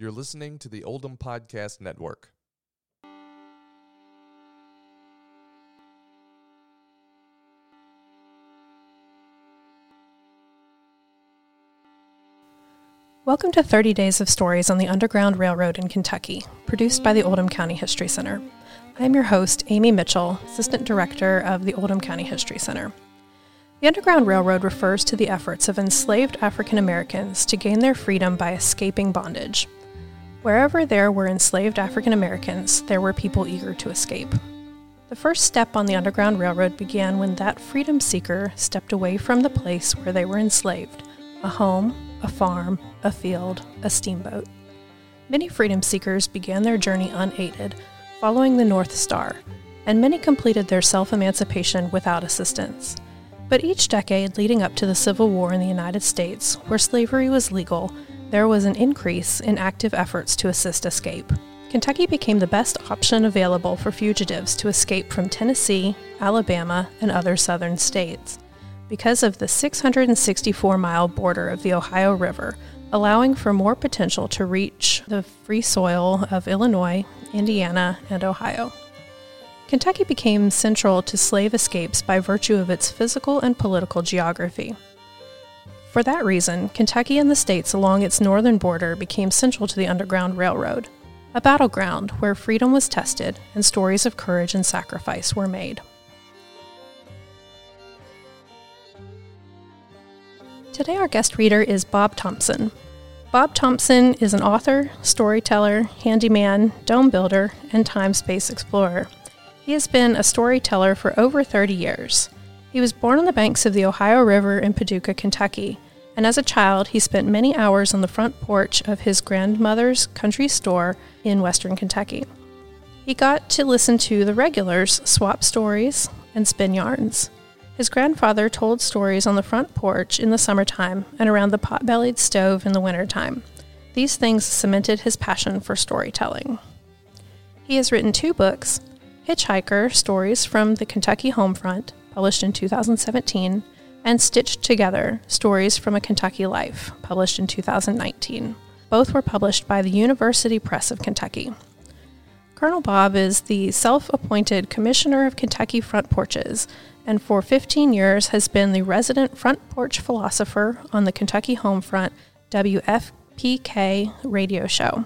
You're listening to the Oldham Podcast Network. Welcome to 30 Days of Stories on the Underground Railroad in Kentucky, produced by the Oldham County History Center. I'm your host, Amy Mitchell, Assistant Director of the Oldham County History Center. The Underground Railroad refers to the efforts of enslaved African Americans to gain their freedom by escaping bondage. Wherever there were enslaved African Americans, there were people eager to escape. The first step on the Underground Railroad began when that freedom seeker stepped away from the place where they were enslaved a home, a farm, a field, a steamboat. Many freedom seekers began their journey unaided, following the North Star, and many completed their self emancipation without assistance. But each decade leading up to the Civil War in the United States, where slavery was legal, there was an increase in active efforts to assist escape. Kentucky became the best option available for fugitives to escape from Tennessee, Alabama, and other southern states because of the 664 mile border of the Ohio River, allowing for more potential to reach the free soil of Illinois, Indiana, and Ohio. Kentucky became central to slave escapes by virtue of its physical and political geography. For that reason, Kentucky and the states along its northern border became central to the Underground Railroad, a battleground where freedom was tested and stories of courage and sacrifice were made. Today, our guest reader is Bob Thompson. Bob Thompson is an author, storyteller, handyman, dome builder, and time space explorer. He has been a storyteller for over 30 years. He was born on the banks of the Ohio River in Paducah, Kentucky, and as a child, he spent many hours on the front porch of his grandmother's country store in western Kentucky. He got to listen to the regulars swap stories and spin yarns. His grandfather told stories on the front porch in the summertime and around the pot bellied stove in the wintertime. These things cemented his passion for storytelling. He has written two books Hitchhiker Stories from the Kentucky Homefront, published in 2017, and Stitched Together Stories from a Kentucky Life, published in 2019. Both were published by the University Press of Kentucky. Colonel Bob is the self appointed Commissioner of Kentucky Front Porches, and for 15 years has been the resident front porch philosopher on the Kentucky Homefront WFPK radio show.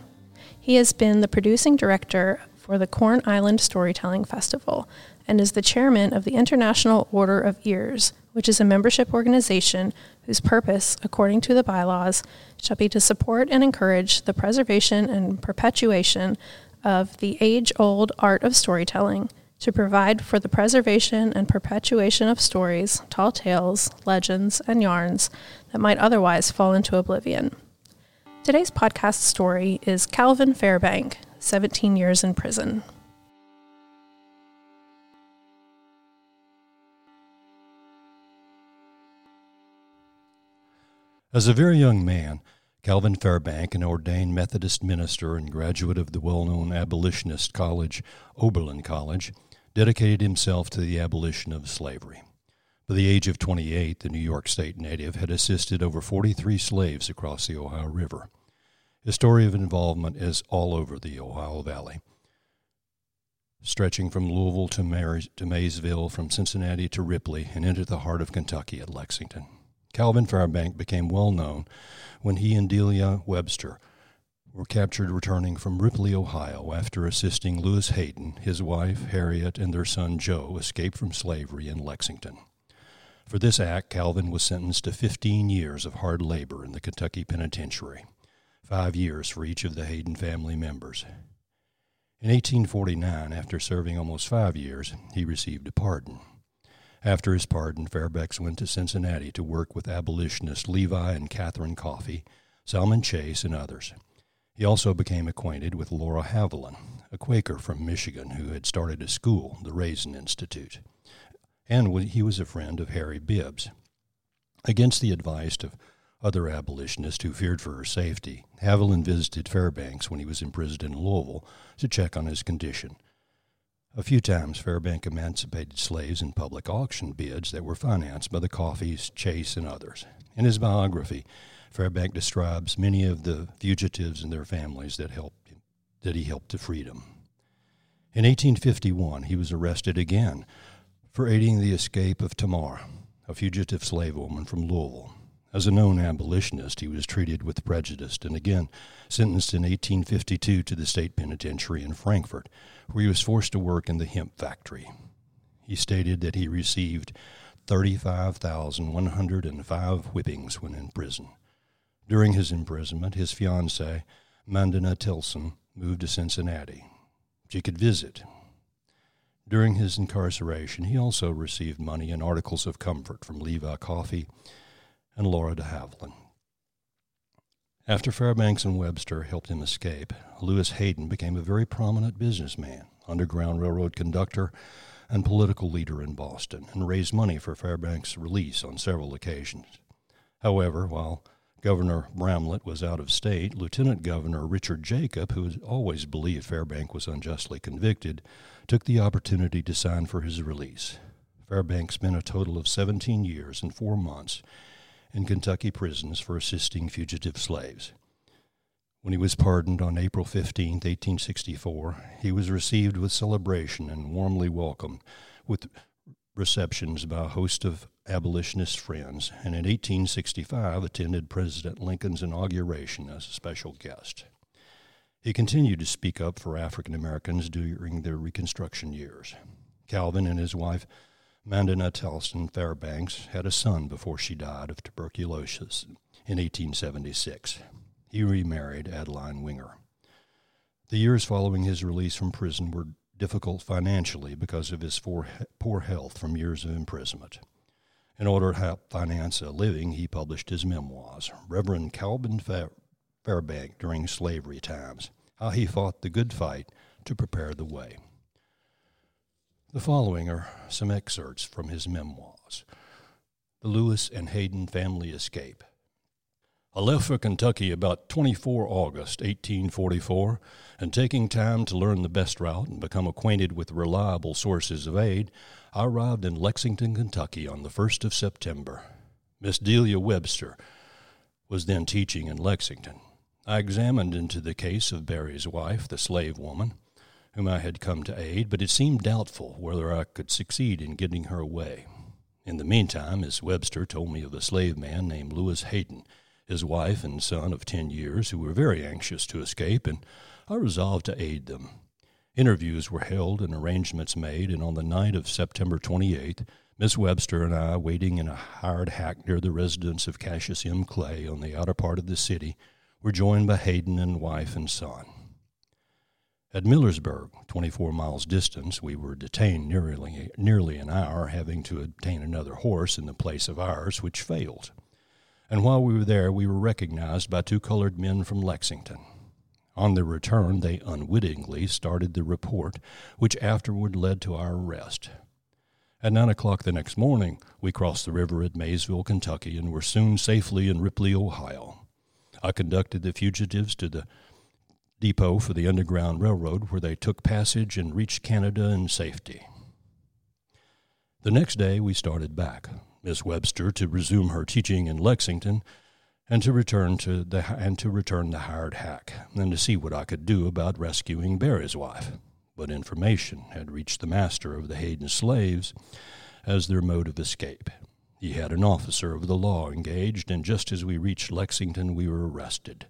He has been the producing director for the Corn Island Storytelling Festival and is the chairman of the International Order of Ears, which is a membership organization whose purpose, according to the bylaws, shall be to support and encourage the preservation and perpetuation of the age old art of storytelling, to provide for the preservation and perpetuation of stories, tall tales, legends, and yarns that might otherwise fall into oblivion. Today's podcast story is Calvin Fairbank, 17 years in prison. As a very young man, Calvin Fairbank, an ordained Methodist minister and graduate of the well known abolitionist college, Oberlin College, dedicated himself to the abolition of slavery. By the age of 28, the New York State native had assisted over 43 slaves across the Ohio River. His story of involvement is all over the Ohio Valley, stretching from Louisville to, to Maysville, from Cincinnati to Ripley, and into the heart of Kentucky at Lexington. Calvin Fairbank became well known when he and Delia Webster were captured returning from Ripley, Ohio, after assisting Lewis Hayden, his wife Harriet, and their son Joe escape from slavery in Lexington. For this act, Calvin was sentenced to 15 years of hard labor in the Kentucky Penitentiary five years for each of the Hayden family members. In 1849, after serving almost five years, he received a pardon. After his pardon, Fairbanks went to Cincinnati to work with abolitionists Levi and Catherine Coffin, Salmon Chase, and others. He also became acquainted with Laura Haviland, a Quaker from Michigan who had started a school, the Raisin Institute. And he was a friend of Harry Bibbs. Against the advice of other abolitionists who feared for her safety. Haviland visited Fairbanks when he was imprisoned in Louisville to check on his condition. A few times, Fairbank emancipated slaves in public auction bids that were financed by the Coffins, Chase, and others. In his biography, Fairbank describes many of the fugitives and their families that helped him, that he helped to freedom. In 1851, he was arrested again for aiding the escape of Tamar, a fugitive slave woman from Louisville. As a known abolitionist, he was treated with prejudice and again sentenced in 1852 to the state penitentiary in Frankfort, where he was forced to work in the hemp factory. He stated that he received 35,105 whippings when in prison. During his imprisonment, his fiancée, Mandana Tilson, moved to Cincinnati. She could visit. During his incarceration, he also received money and articles of comfort from Levi Coffin and Laura de Havilland. After Fairbanks and Webster helped him escape, Lewis Hayden became a very prominent businessman, Underground Railroad conductor, and political leader in Boston, and raised money for Fairbanks' release on several occasions. However, while Governor Bramlette was out of state, Lieutenant Governor Richard Jacob, who had always believed Fairbanks was unjustly convicted, took the opportunity to sign for his release. Fairbanks spent a total of 17 years and four months in Kentucky prisons for assisting fugitive slaves. When he was pardoned on April 15, 1864, he was received with celebration and warmly welcomed with receptions by a host of abolitionist friends, and in 1865 attended President Lincoln's inauguration as a special guest. He continued to speak up for African Americans during the Reconstruction years. Calvin and his wife Mandana Tellson Fairbanks had a son before she died of tuberculosis in 1876. He remarried Adeline Winger. The years following his release from prison were difficult financially because of his poor health from years of imprisonment. In order to help finance a living, he published his memoirs, Reverend Calvin Fairbank During Slavery Times, How He Fought the Good Fight to Prepare the Way. The following are some excerpts from his memoirs The Lewis and Hayden Family Escape. I left for Kentucky about 24 August 1844, and taking time to learn the best route and become acquainted with reliable sources of aid, I arrived in Lexington, Kentucky on the 1st of September. Miss Delia Webster was then teaching in Lexington. I examined into the case of Barry's wife, the slave woman whom I had come to aid, but it seemed doubtful whether I could succeed in getting her away. In the meantime, Miss Webster told me of a slave man named Lewis Hayden, his wife and son of ten years, who were very anxious to escape, and I resolved to aid them. Interviews were held and arrangements made, and on the night of September 28th, Miss Webster and I, waiting in a hired hack near the residence of Cassius M. Clay on the outer part of the city, were joined by Hayden and wife and son. At Millersburg, 24 miles distance, we were detained nearly, nearly an hour, having to obtain another horse in the place of ours, which failed. And while we were there, we were recognized by two colored men from Lexington. On their return, they unwittingly started the report, which afterward led to our arrest. At nine o'clock the next morning, we crossed the river at Maysville, Kentucky, and were soon safely in Ripley, Ohio. I conducted the fugitives to the depot for the Underground Railroad, where they took passage and reached Canada in safety. The next day we started back, Miss Webster to resume her teaching in Lexington, and to return to the and to return the hired hack, and to see what I could do about rescuing Barry's wife. But information had reached the master of the Hayden slaves as their mode of escape. He had an officer of the law engaged, and just as we reached Lexington, we were arrested.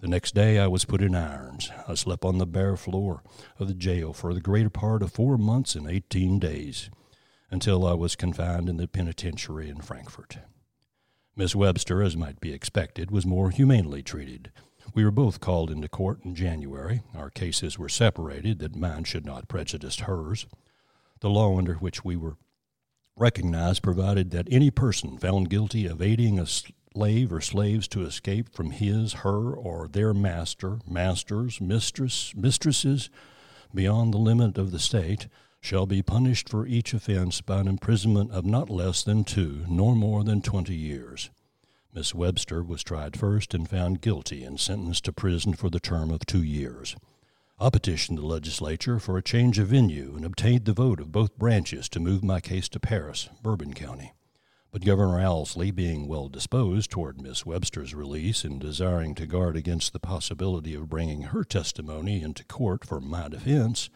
The next day I was put in irons. I slept on the bare floor of the jail for the greater part of four months and eighteen days, until I was confined in the penitentiary in Frankfort. Miss Webster, as might be expected, was more humanely treated. We were both called into court in January. Our cases were separated that mine should not prejudice hers. The law under which we were recognized provided that any person found guilty of aiding a slave or slaves to escape from his, her, or their master, masters, mistress, mistresses, beyond the limit of the state, shall be punished for each offense by an imprisonment of not less than two, nor more than twenty years. Miss Webster was tried first and found guilty and sentenced to prison for the term of two years. I petitioned the legislature for a change of venue and obtained the vote of both branches to move my case to Paris, Bourbon County But Governor Owsley, being well disposed toward Miss Webster's release and desiring to guard against the possibility of bringing her testimony into court for my defense,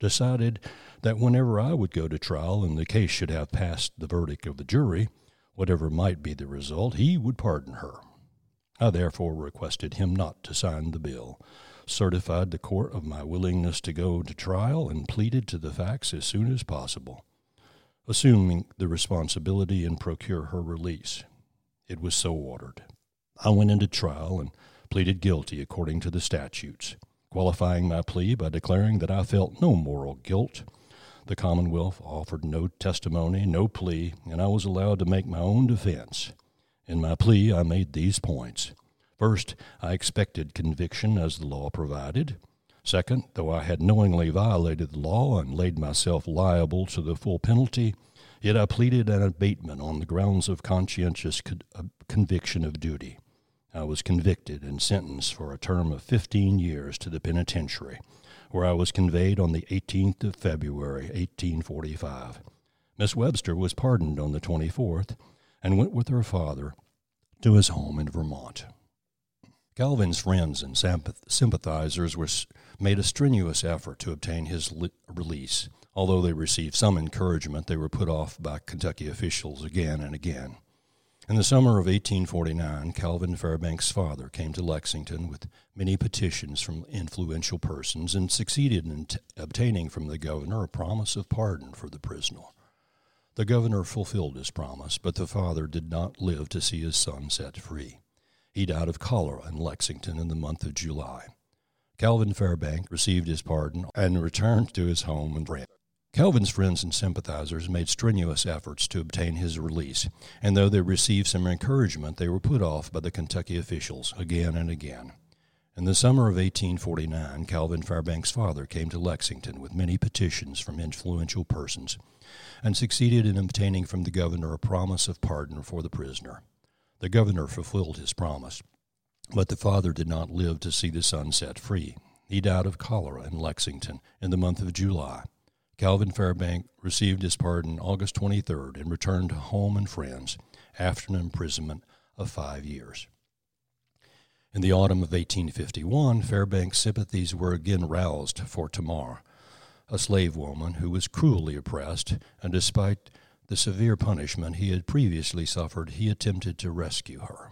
decided that whenever I would go to trial and the case should have passed the verdict of the jury, whatever might be the result, he would pardon her. I therefore requested him not to sign the bill, certified the court of my willingness to go to trial, and pleaded to the facts as soon as possible, assuming the responsibility and procure her release. It was so ordered. I went into trial and pleaded guilty according to the statutes, qualifying my plea by declaring that I felt no moral guilt. The Commonwealth offered no testimony, no plea, and I was allowed to make my own defense. In my plea, I made these points. First, I expected conviction as the law provided. Second, though I had knowingly violated the law and laid myself liable to the full penalty, yet I pleaded an abatement on the grounds of conscientious con- uh, conviction of duty. I was convicted and sentenced for a term of 15 years to the penitentiary, where I was conveyed on the 18th of February, 1845. Miss Webster was pardoned on the 24th, and went with her father to his home in Vermont. Calvin's friends and sympathizers were, made a strenuous effort to obtain his li- release. Although they received some encouragement, they were put off by Kentucky officials again and again. In the summer of 1849, Calvin Fairbanks' father came to Lexington with many petitions from influential persons and succeeded in t- obtaining from the governor a promise of pardon for the prisoner. The governor fulfilled his promise, but the father did not live to see his son set free. He died of cholera in Lexington in the month of July. Calvin Fairbank received his pardon and returned to his home in France. Calvin's friends and sympathizers made strenuous efforts to obtain his release, and though they received some encouragement, they were put off by the Kentucky officials again and again. In the summer of 1849, Calvin Fairbank's father came to Lexington with many petitions from influential persons and succeeded in obtaining from the governor a promise of pardon for the prisoner. The governor fulfilled his promise, but the father did not live to see the son set free. He died of cholera in Lexington in the month of July. Calvin Fairbank received his pardon August 23rd and returned to home and friends after an imprisonment of five years. In the autumn of 1851, Fairbank's sympathies were again roused for Tamar, a slave woman who was cruelly oppressed, and despite the severe punishment he had previously suffered, he attempted to rescue her.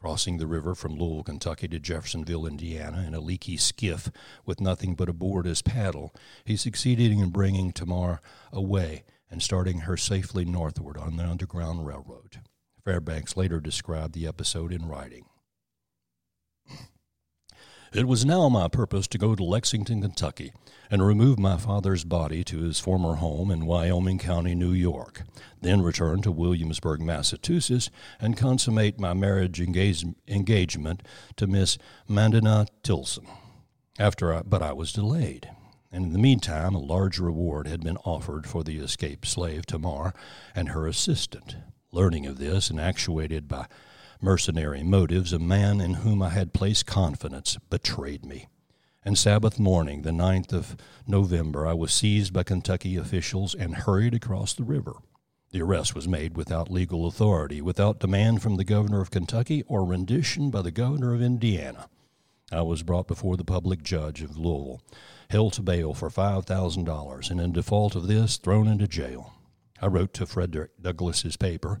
Crossing the river from Louisville, Kentucky to Jeffersonville, Indiana, in a leaky skiff with nothing but a board as paddle, he succeeded in bringing Tamar away and starting her safely northward on the Underground Railroad. Fairbanks later described the episode in writing. It was now my purpose to go to Lexington, Kentucky, and remove my father's body to his former home in Wyoming County, New York, then return to Williamsburg, Massachusetts, and consummate my marriage engage- engagement to Miss Mandana Tilson. After I, but I was delayed, and in the meantime a large reward had been offered for the escaped slave Tamar and her assistant. Learning of this, and actuated by mercenary motives, a man in whom I had placed confidence betrayed me. And Sabbath morning, the 9th of November, I was seized by Kentucky officials and hurried across the river. The arrest was made without legal authority, without demand from the governor of Kentucky or rendition by the governor of Indiana. I was brought before the public judge of Louisville, held to bail for $5,000, and in default of this, thrown into jail. I wrote to Frederick Douglass's paper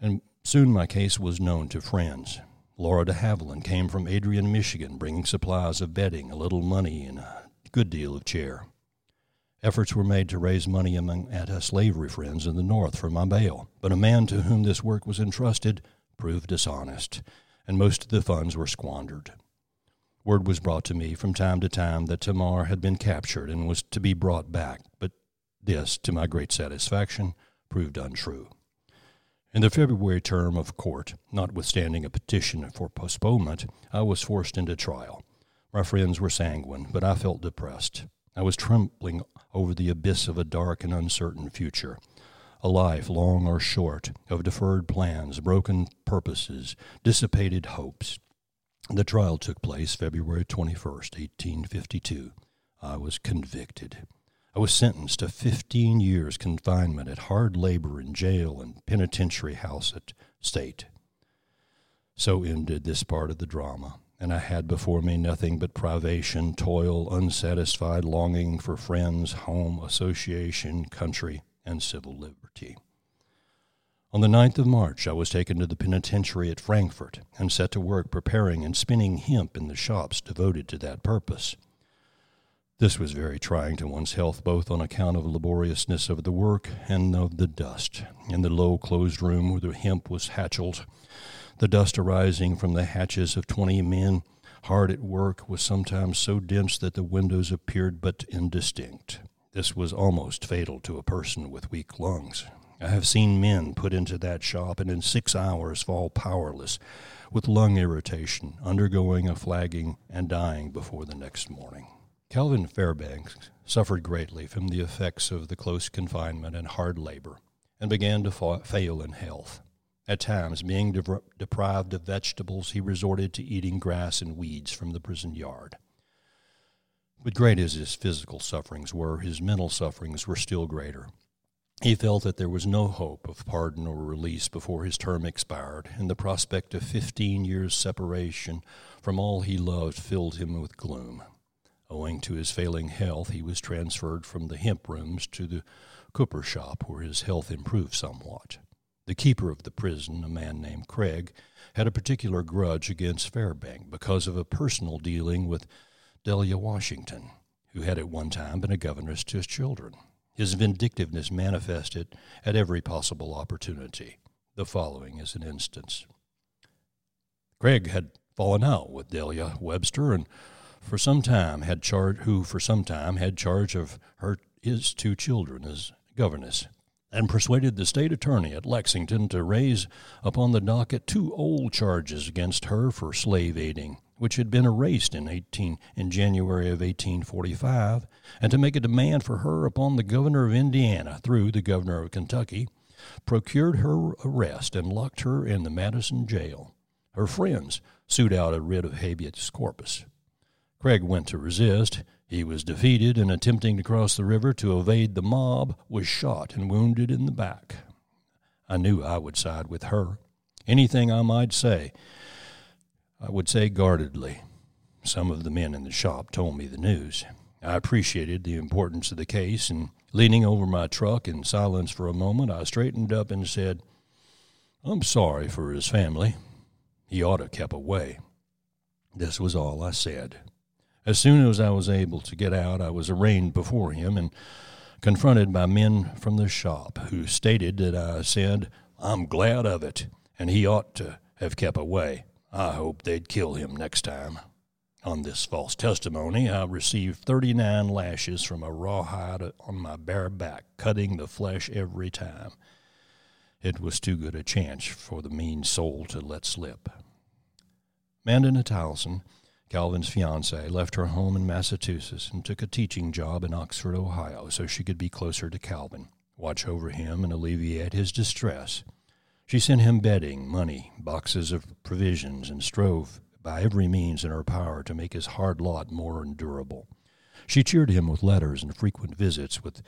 and Soon my case was known to friends. Laura de Havilland came from Adrian, Michigan, bringing supplies of bedding, a little money, and a good deal of cheer. Efforts were made to raise money among anti slavery friends in the North for my bail, but a man to whom this work was entrusted proved dishonest, and most of the funds were squandered. Word was brought to me from time to time that Tamar had been captured and was to be brought back, but this, to my great satisfaction, proved untrue. In the February term of court, notwithstanding a petition for postponement, I was forced into trial. My friends were sanguine, but I felt depressed. I was trembling over the abyss of a dark and uncertain future. A life, long or short, of deferred plans, broken purposes, dissipated hopes. The trial took place February 21st, 1852. I was convicted. I was sentenced to 15 years confinement at hard labor in jail and penitentiary house at state. So ended this part of the drama, and I had before me nothing but privation, toil, unsatisfied longing for friends, home, association, country, and civil liberty. On the ninth of March, I was taken to the penitentiary at Frankfort and set to work preparing and spinning hemp in the shops devoted to that purpose. This was very trying to one's health, both on account of the laboriousness of the work and of the dust. In the low closed room where the hemp was hatcheled, the dust arising from the hatchels of twenty men hard at work was sometimes so dense that the windows appeared but indistinct. This was almost fatal to a person with weak lungs. I have seen men put into that shop and in six hours fall powerless with lung irritation, undergoing a flagging and dying before the next morning. Calvin Fairbanks suffered greatly from the effects of the close confinement and hard labor, and began to fa- fail in health. At times, being de- deprived of vegetables, he resorted to eating grass and weeds from the prison yard. But great as his physical sufferings were, his mental sufferings were still greater. He felt that there was no hope of pardon or release before his term expired, and the prospect of fifteen years' separation from all he loved filled him with gloom. Owing to his failing health, he was transferred from the hemp rooms to the cooper shop, where his health improved somewhat. The keeper of the prison, a man named Craig, had a particular grudge against Fairbank because of a personal dealing with Delia Washington, who had at one time been a governess to his children. His vindictiveness manifested at every possible opportunity. The following is an instance. Craig had fallen out with Delia Webster and for some time had charge who for some time had charge of her his two children as governess and persuaded the state attorney at Lexington to raise upon the docket two old charges against her for slave aiding, which had been erased in 18 in January of 1845, and to make a demand for her upon the governor of Indiana through the governor of Kentucky, procured her arrest and locked her in the Madison jail. Her friends sued out a writ of habeas corpus. Craig went to resist. He was defeated and attempting to cross the river to evade the mob was shot and wounded in the back. I knew I would side with her. Anything I might say, I would say guardedly. Some of the men in the shop told me the news. I appreciated the importance of the case, and leaning over my truck in silence for a moment, I straightened up and said, I'm sorry for his family. He ought to kept away. This was all I said. As soon as I was able to get out, I was arraigned before him and confronted by men from the shop who stated that I said, I'm glad of it, and he ought to have kept away. I hope they'd kill him next time. On this false testimony, I received 39 lashes from a rawhide on my bare back, cutting the flesh every time. It was too good a chance for the mean soul to let slip. Amanda Towson Calvin's fiancee left her home in Massachusetts and took a teaching job in Oxford, Ohio, so she could be closer to Calvin, watch over him, and alleviate his distress. She sent him bedding, money, boxes of provisions, and strove by every means in her power to make his hard lot more endurable. She cheered him with letters and frequent visits, with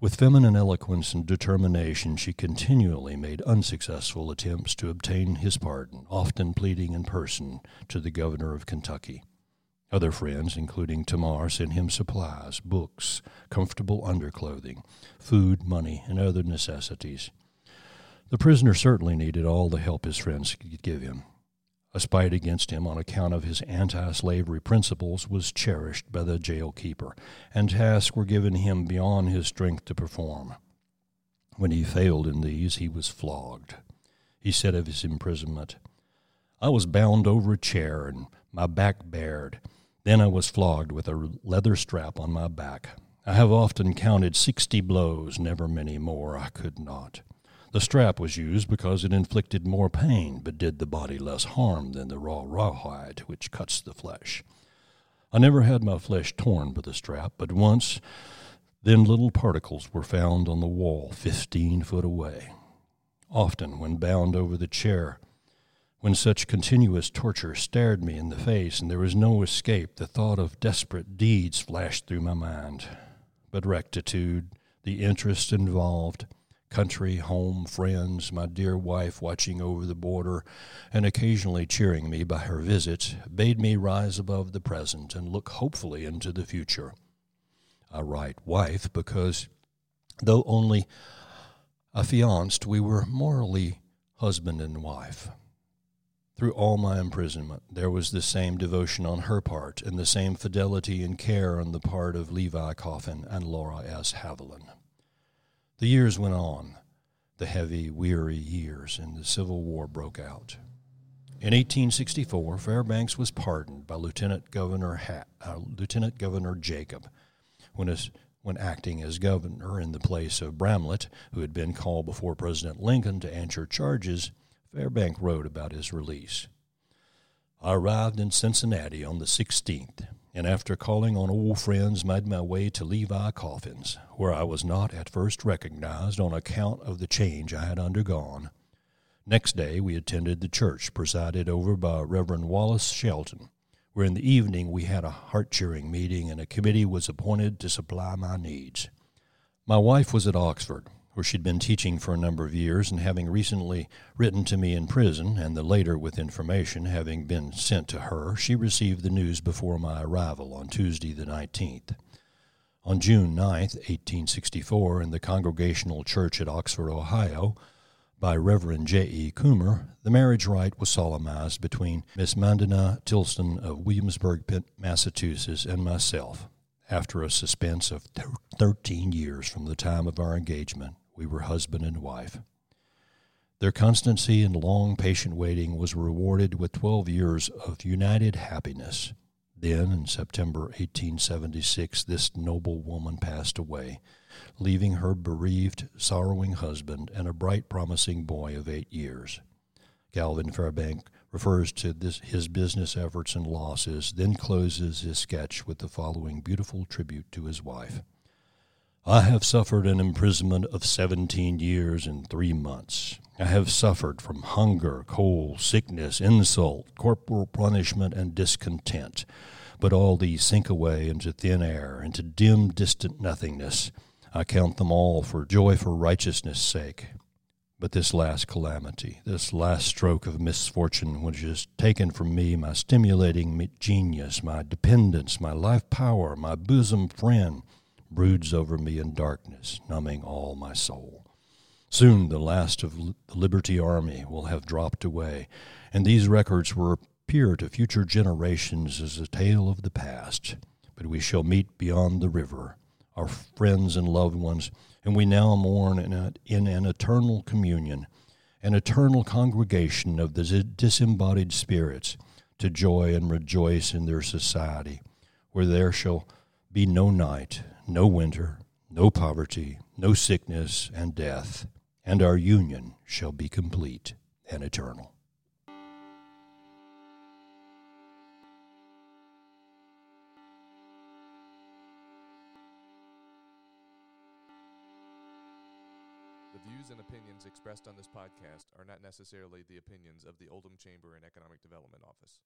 with feminine eloquence and determination, she continually made unsuccessful attempts to obtain his pardon, often pleading in person to the governor of Kentucky. Other friends, including Tamar, sent him supplies, books, comfortable underclothing, food, money, and other necessities. The prisoner certainly needed all the help his friends could give him. A spite against him on account of his anti slavery principles was cherished by the jail keeper, and tasks were given him beyond his strength to perform. When he failed in these, he was flogged. He said of his imprisonment, I was bound over a chair and my back bared. Then I was flogged with a leather strap on my back. I have often counted sixty blows, never many more. I could not. The strap was used because it inflicted more pain, but did the body less harm than the raw rawhide, which cuts the flesh. I never had my flesh torn by the strap, but once then little particles were found on the wall fifteen foot away. Often, when bound over the chair, when such continuous torture stared me in the face and there was no escape, the thought of desperate deeds flashed through my mind. but rectitude, the interest involved, country, home, friends, my dear wife watching over the border, and occasionally cheering me by her visits, bade me rise above the present and look hopefully into the future. I write wife because, though only affianced, we were morally husband and wife. Through all my imprisonment, there was the same devotion on her part and the same fidelity and care on the part of Levi Coffin and Laura S. Haviland. The years went on, the heavy, weary years, and the Civil War broke out. In 1864, Fairbanks was pardoned by Lieutenant Governor, ha- uh, Lieutenant Governor Jacob when, when acting as governor in the place of Bramlette, who had been called before President Lincoln to answer charges. Fairbank wrote about his release. I arrived in Cincinnati on the 16th and after calling on old friends, made my way to Levi Coffin's, where I was not at first recognized on account of the change I had undergone. Next day, we attended the church presided over by Reverend Wallace Shelton, where in the evening we had a heart cheering meeting and a committee was appointed to supply my needs. My wife was at Oxford, where she'd been teaching for a number of years, and having recently written to me in prison, and the later with information having been sent to her, she received the news before my arrival on Tuesday the 19th. On June 9, 1864, in the Congregational Church at Oxford, Ohio, by Reverend J. E. Coomer, the marriage rite was solemnized between Miss Mandana Tilston of Williamsburg, Massachusetts, and myself. After a suspense of 13 years from the time of our engagement, we were husband and wife. Their constancy and long patient waiting was rewarded with 12 years of united happiness. Then, in September 1876, this noble woman passed away, leaving her bereaved, sorrowing husband and a bright, promising boy of eight years. Calvin Fairbank refers to this, his business efforts and losses, then closes his sketch with the following beautiful tribute to his wife. I have suffered an imprisonment of seventeen years and three months. I have suffered from hunger, cold, sickness, insult, corporal punishment, and discontent. But all these sink away into thin air, into dim, distant nothingness. I count them all for joy for righteousness' sake. But this last calamity, this last stroke of misfortune, which has taken from me my stimulating genius, my dependence, my life power, my bosom friend, broods over me in darkness, numbing all my soul. Soon the last of the Liberty Army will have dropped away, and these records will appear to future generations as a tale of the past. But we shall meet beyond the river, our friends and loved ones, and we now mourn in, a, in an eternal communion, an eternal congregation of the disembodied spirits, to joy and rejoice in their society, where there shall be no night, no winter, no poverty, no sickness and death, and our union shall be complete and eternal. The views and opinions expressed on this podcast are not necessarily the opinions of the Oldham Chamber and Economic Development Office.